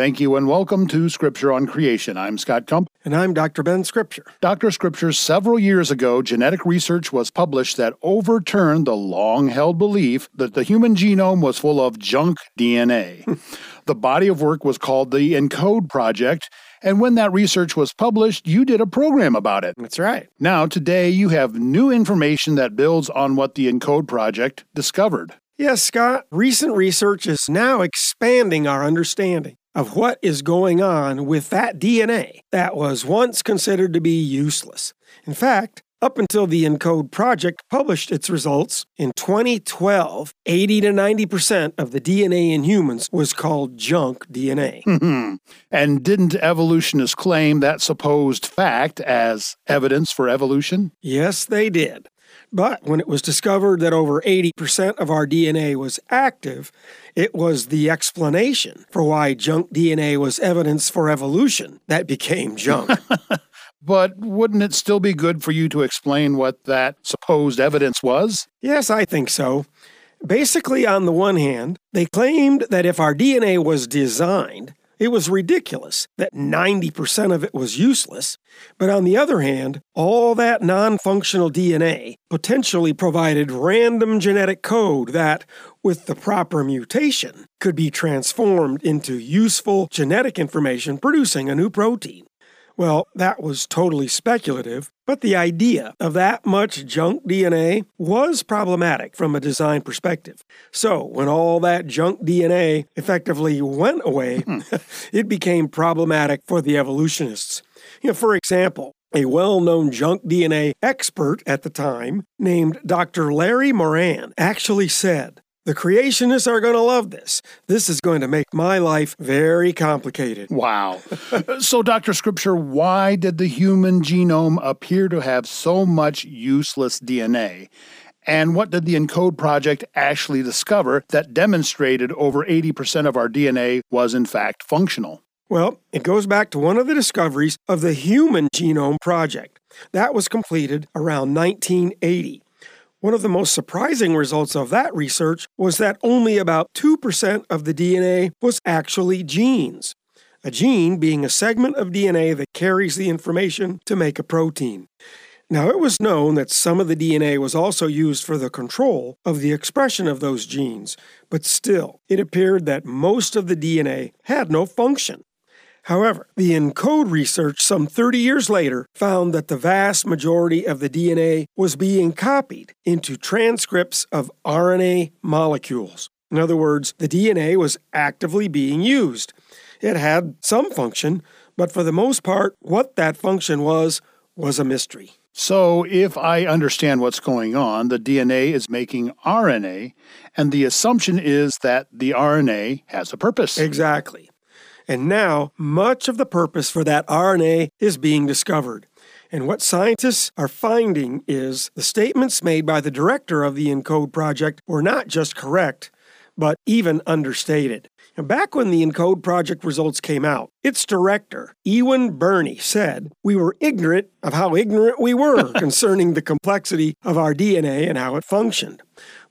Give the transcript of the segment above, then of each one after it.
Thank you and welcome to Scripture on Creation. I'm Scott Kump. And I'm Dr. Ben Scripture. Dr. Scripture, several years ago, genetic research was published that overturned the long held belief that the human genome was full of junk DNA. the body of work was called the ENCODE Project. And when that research was published, you did a program about it. That's right. Now, today, you have new information that builds on what the ENCODE Project discovered. Yes, Scott. Recent research is now expanding our understanding of what is going on with that DNA that was once considered to be useless. In fact, up until the ENCODE project published its results in 2012, 80 to 90% of the DNA in humans was called junk DNA. Hmm. and didn't evolutionists claim that supposed fact as evidence for evolution? Yes, they did. But when it was discovered that over 80% of our DNA was active, it was the explanation for why junk DNA was evidence for evolution that became junk. but wouldn't it still be good for you to explain what that supposed evidence was? Yes, I think so. Basically, on the one hand, they claimed that if our DNA was designed it was ridiculous that 90% of it was useless, but on the other hand, all that non functional DNA potentially provided random genetic code that, with the proper mutation, could be transformed into useful genetic information producing a new protein. Well, that was totally speculative, but the idea of that much junk DNA was problematic from a design perspective. So, when all that junk DNA effectively went away, hmm. it became problematic for the evolutionists. You know, for example, a well known junk DNA expert at the time, named Dr. Larry Moran, actually said the creationists are going to love this. This is going to make my life very complicated. Wow. so, Dr. Scripture, why did the human genome appear to have so much useless DNA? And what did the ENCODE project actually discover that demonstrated over 80% of our DNA was in fact functional? Well, it goes back to one of the discoveries of the Human Genome Project. That was completed around 1980. One of the most surprising results of that research was that only about 2% of the DNA was actually genes. A gene being a segment of DNA that carries the information to make a protein. Now, it was known that some of the DNA was also used for the control of the expression of those genes, but still, it appeared that most of the DNA had no function. However, the ENCODE research some 30 years later found that the vast majority of the DNA was being copied into transcripts of RNA molecules. In other words, the DNA was actively being used. It had some function, but for the most part, what that function was was a mystery. So, if I understand what's going on, the DNA is making RNA, and the assumption is that the RNA has a purpose. Exactly. And now, much of the purpose for that RNA is being discovered. And what scientists are finding is the statements made by the director of the ENCODE project were not just correct, but even understated. And back when the ENCODE project results came out, its director, Ewan Birney, said we were ignorant of how ignorant we were concerning the complexity of our DNA and how it functioned.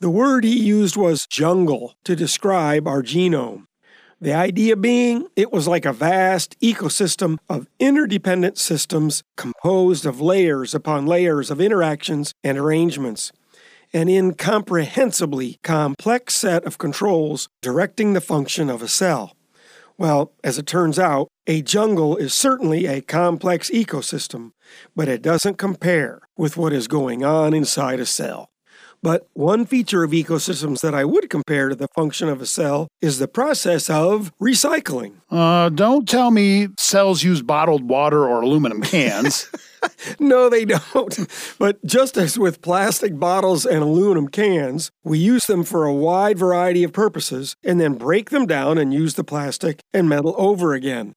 The word he used was jungle to describe our genome. The idea being it was like a vast ecosystem of interdependent systems composed of layers upon layers of interactions and arrangements, an incomprehensibly complex set of controls directing the function of a cell. Well, as it turns out, a jungle is certainly a complex ecosystem, but it doesn't compare with what is going on inside a cell. But one feature of ecosystems that I would compare to the function of a cell is the process of recycling. Uh, don't tell me cells use bottled water or aluminum cans. no, they don't. But just as with plastic bottles and aluminum cans, we use them for a wide variety of purposes and then break them down and use the plastic and metal over again.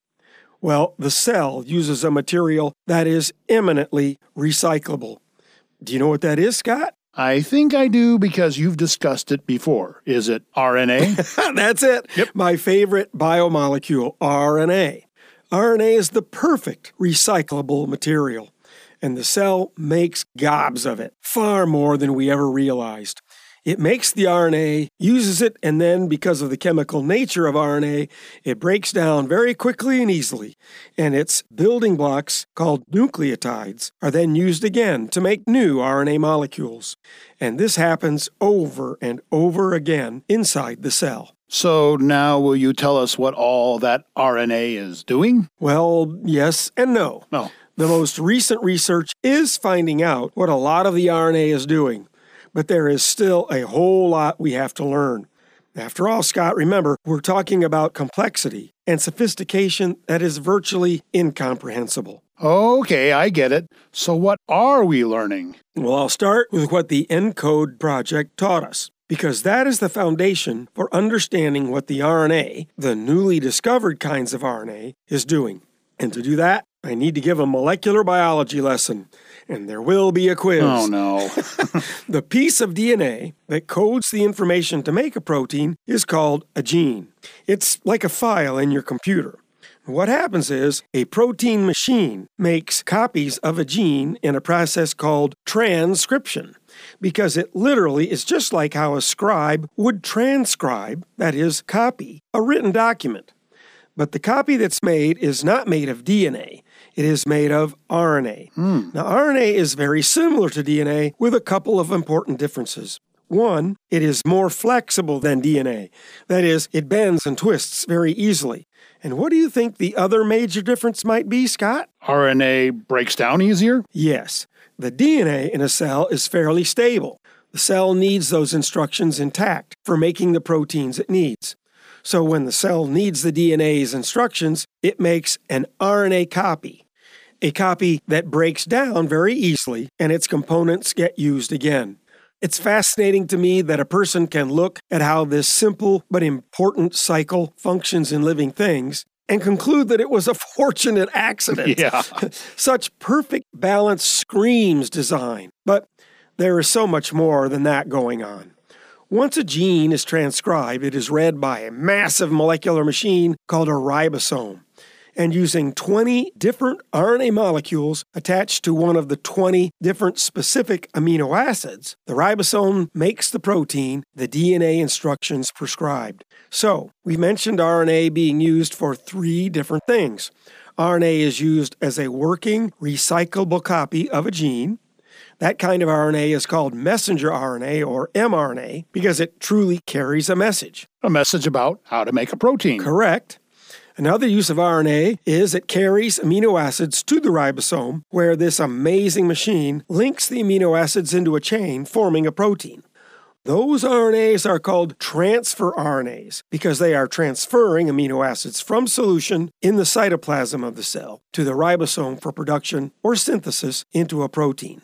Well, the cell uses a material that is eminently recyclable. Do you know what that is, Scott? I think I do because you've discussed it before. Is it RNA? That's it. Yep. My favorite biomolecule, RNA. RNA is the perfect recyclable material, and the cell makes gobs of it, far more than we ever realized. It makes the RNA, uses it, and then, because of the chemical nature of RNA, it breaks down very quickly and easily. And its building blocks, called nucleotides, are then used again to make new RNA molecules. And this happens over and over again inside the cell. So now will you tell us what all that RNA is doing? Well, yes and no. No. The most recent research is finding out what a lot of the RNA is doing but there is still a whole lot we have to learn. After all, Scott, remember, we're talking about complexity and sophistication that is virtually incomprehensible. Okay, I get it. So, what are we learning? Well, I'll start with what the ENCODE project taught us, because that is the foundation for understanding what the RNA, the newly discovered kinds of RNA, is doing. And to do that, I need to give a molecular biology lesson and there will be a quiz. Oh, no. the piece of DNA that codes the information to make a protein is called a gene. It's like a file in your computer. What happens is a protein machine makes copies of a gene in a process called transcription because it literally is just like how a scribe would transcribe, that is, copy, a written document. But the copy that's made is not made of DNA. It is made of RNA. Mm. Now, RNA is very similar to DNA with a couple of important differences. One, it is more flexible than DNA. That is, it bends and twists very easily. And what do you think the other major difference might be, Scott? RNA breaks down easier? Yes. The DNA in a cell is fairly stable. The cell needs those instructions intact for making the proteins it needs. So when the cell needs the DNA's instructions, it makes an RNA copy, a copy that breaks down very easily and its components get used again. It's fascinating to me that a person can look at how this simple but important cycle functions in living things and conclude that it was a fortunate accident. Yeah. Such perfect balance screams design. But there is so much more than that going on. Once a gene is transcribed, it is read by a massive molecular machine called a ribosome. And using 20 different RNA molecules attached to one of the 20 different specific amino acids, the ribosome makes the protein the DNA instructions prescribed. So, we mentioned RNA being used for three different things. RNA is used as a working, recyclable copy of a gene. That kind of RNA is called messenger RNA or mRNA because it truly carries a message. A message about how to make a protein. Correct. Another use of RNA is it carries amino acids to the ribosome, where this amazing machine links the amino acids into a chain, forming a protein. Those RNAs are called transfer RNAs because they are transferring amino acids from solution in the cytoplasm of the cell to the ribosome for production or synthesis into a protein.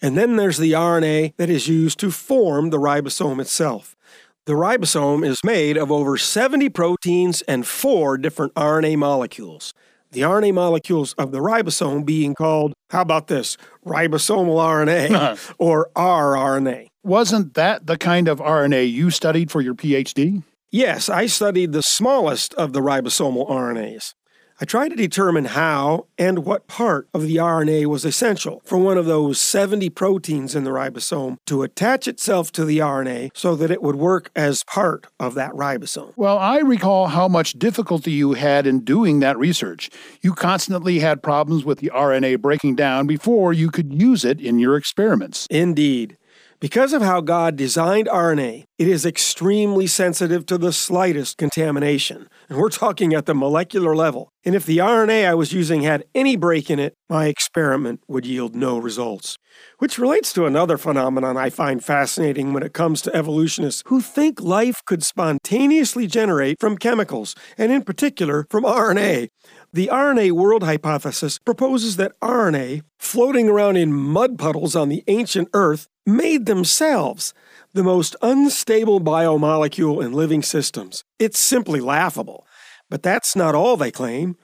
And then there's the RNA that is used to form the ribosome itself. The ribosome is made of over 70 proteins and four different RNA molecules. The RNA molecules of the ribosome being called, how about this, ribosomal RNA or rRNA. Wasn't that the kind of RNA you studied for your PhD? Yes, I studied the smallest of the ribosomal RNAs. I tried to determine how and what part of the RNA was essential for one of those 70 proteins in the ribosome to attach itself to the RNA so that it would work as part of that ribosome. Well, I recall how much difficulty you had in doing that research. You constantly had problems with the RNA breaking down before you could use it in your experiments. Indeed. Because of how God designed RNA, it is extremely sensitive to the slightest contamination. And we're talking at the molecular level. And if the RNA I was using had any break in it, my experiment would yield no results. Which relates to another phenomenon I find fascinating when it comes to evolutionists who think life could spontaneously generate from chemicals, and in particular from RNA. The RNA world hypothesis proposes that RNA, floating around in mud puddles on the ancient Earth, made themselves the most unstable biomolecule in living systems. It's simply laughable. But that's not all they claim.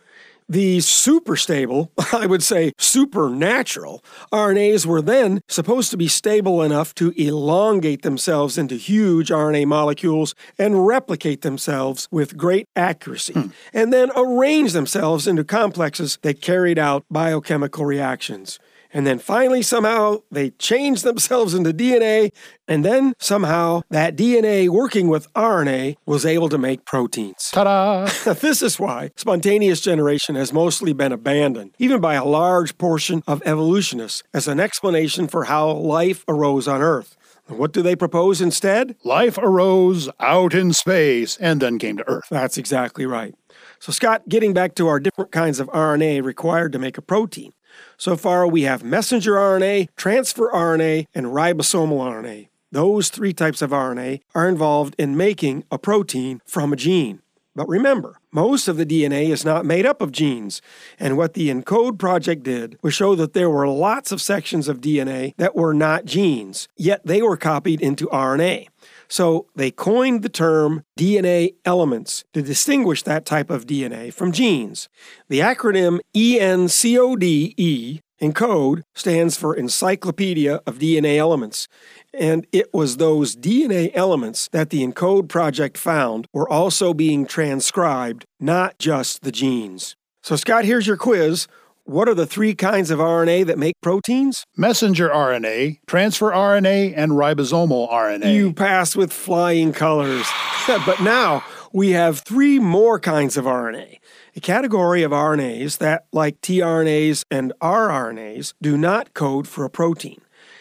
These super stable, I would say supernatural, RNAs were then supposed to be stable enough to elongate themselves into huge RNA molecules and replicate themselves with great accuracy, hmm. and then arrange themselves into complexes that carried out biochemical reactions. And then finally, somehow, they changed themselves into DNA, and then somehow that DNA working with RNA was able to make proteins. Ta da! this is why spontaneous generation has mostly been abandoned, even by a large portion of evolutionists, as an explanation for how life arose on Earth. What do they propose instead? Life arose out in space and then came to Earth. That's exactly right. So, Scott, getting back to our different kinds of RNA required to make a protein. So far, we have messenger RNA, transfer RNA, and ribosomal RNA. Those three types of RNA are involved in making a protein from a gene. But remember, most of the DNA is not made up of genes, and what the ENCODE project did was show that there were lots of sections of DNA that were not genes, yet they were copied into RNA. So they coined the term DNA elements to distinguish that type of DNA from genes. The acronym ENCODE ENCODE stands for Encyclopedia of DNA Elements, and it was those DNA elements that the ENCODE project found were also being transcribed, not just the genes. So, Scott, here's your quiz. What are the three kinds of RNA that make proteins? Messenger RNA, transfer RNA, and ribosomal RNA. You pass with flying colors. but now we have three more kinds of RNA. A category of RNAs that, like tRNAs and rRNAs, do not code for a protein.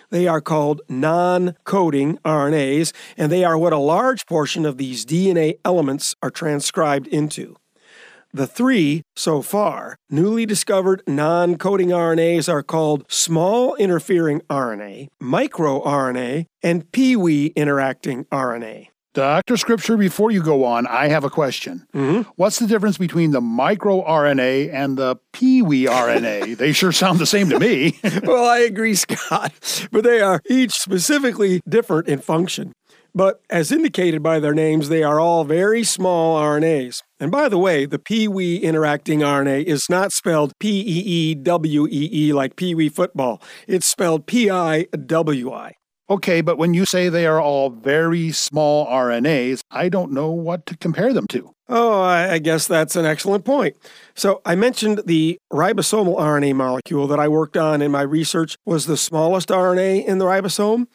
They are called non coding RNAs, and they are what a large portion of these DNA elements are transcribed into. The three, so far, newly discovered non coding RNAs are called small interfering RNA, microRNA, and piwi interacting RNA. Dr. Scripture, before you go on, I have a question. Mm-hmm. What's the difference between the microRNA and the piwi RNA? they sure sound the same to me. well, I agree, Scott, but they are each specifically different in function. But as indicated by their names, they are all very small RNAs. And by the way, the piwi interacting RNA is not spelled P E E W E E like Pee Wee football. It's spelled P I W I. Okay, but when you say they are all very small RNAs, I don't know what to compare them to. Oh, I guess that's an excellent point. So, I mentioned the ribosomal RNA molecule that I worked on in my research was the smallest RNA in the ribosome.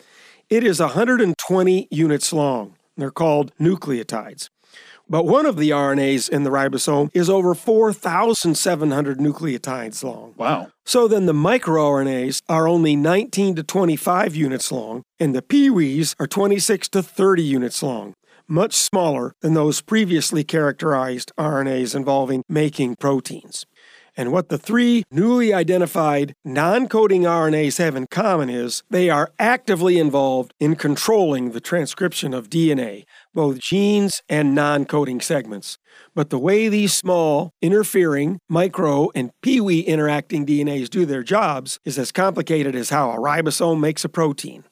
It is 120 units long. They're called nucleotides. But one of the RNAs in the ribosome is over 4,700 nucleotides long. Wow. So then the microRNAs are only 19 to 25 units long, and the piwis are 26 to 30 units long, much smaller than those previously characterized RNAs involving making proteins. And what the three newly identified non coding RNAs have in common is they are actively involved in controlling the transcription of DNA, both genes and non coding segments. But the way these small, interfering, micro, and piwi interacting DNAs do their jobs is as complicated as how a ribosome makes a protein.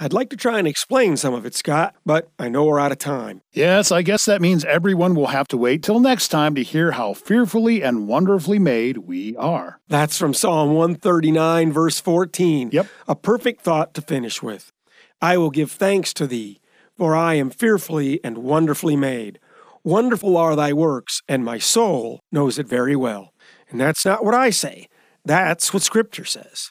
I'd like to try and explain some of it, Scott, but I know we're out of time. Yes, I guess that means everyone will have to wait till next time to hear how fearfully and wonderfully made we are. That's from Psalm 139, verse 14. Yep. A perfect thought to finish with. I will give thanks to thee, for I am fearfully and wonderfully made. Wonderful are thy works, and my soul knows it very well. And that's not what I say, that's what Scripture says.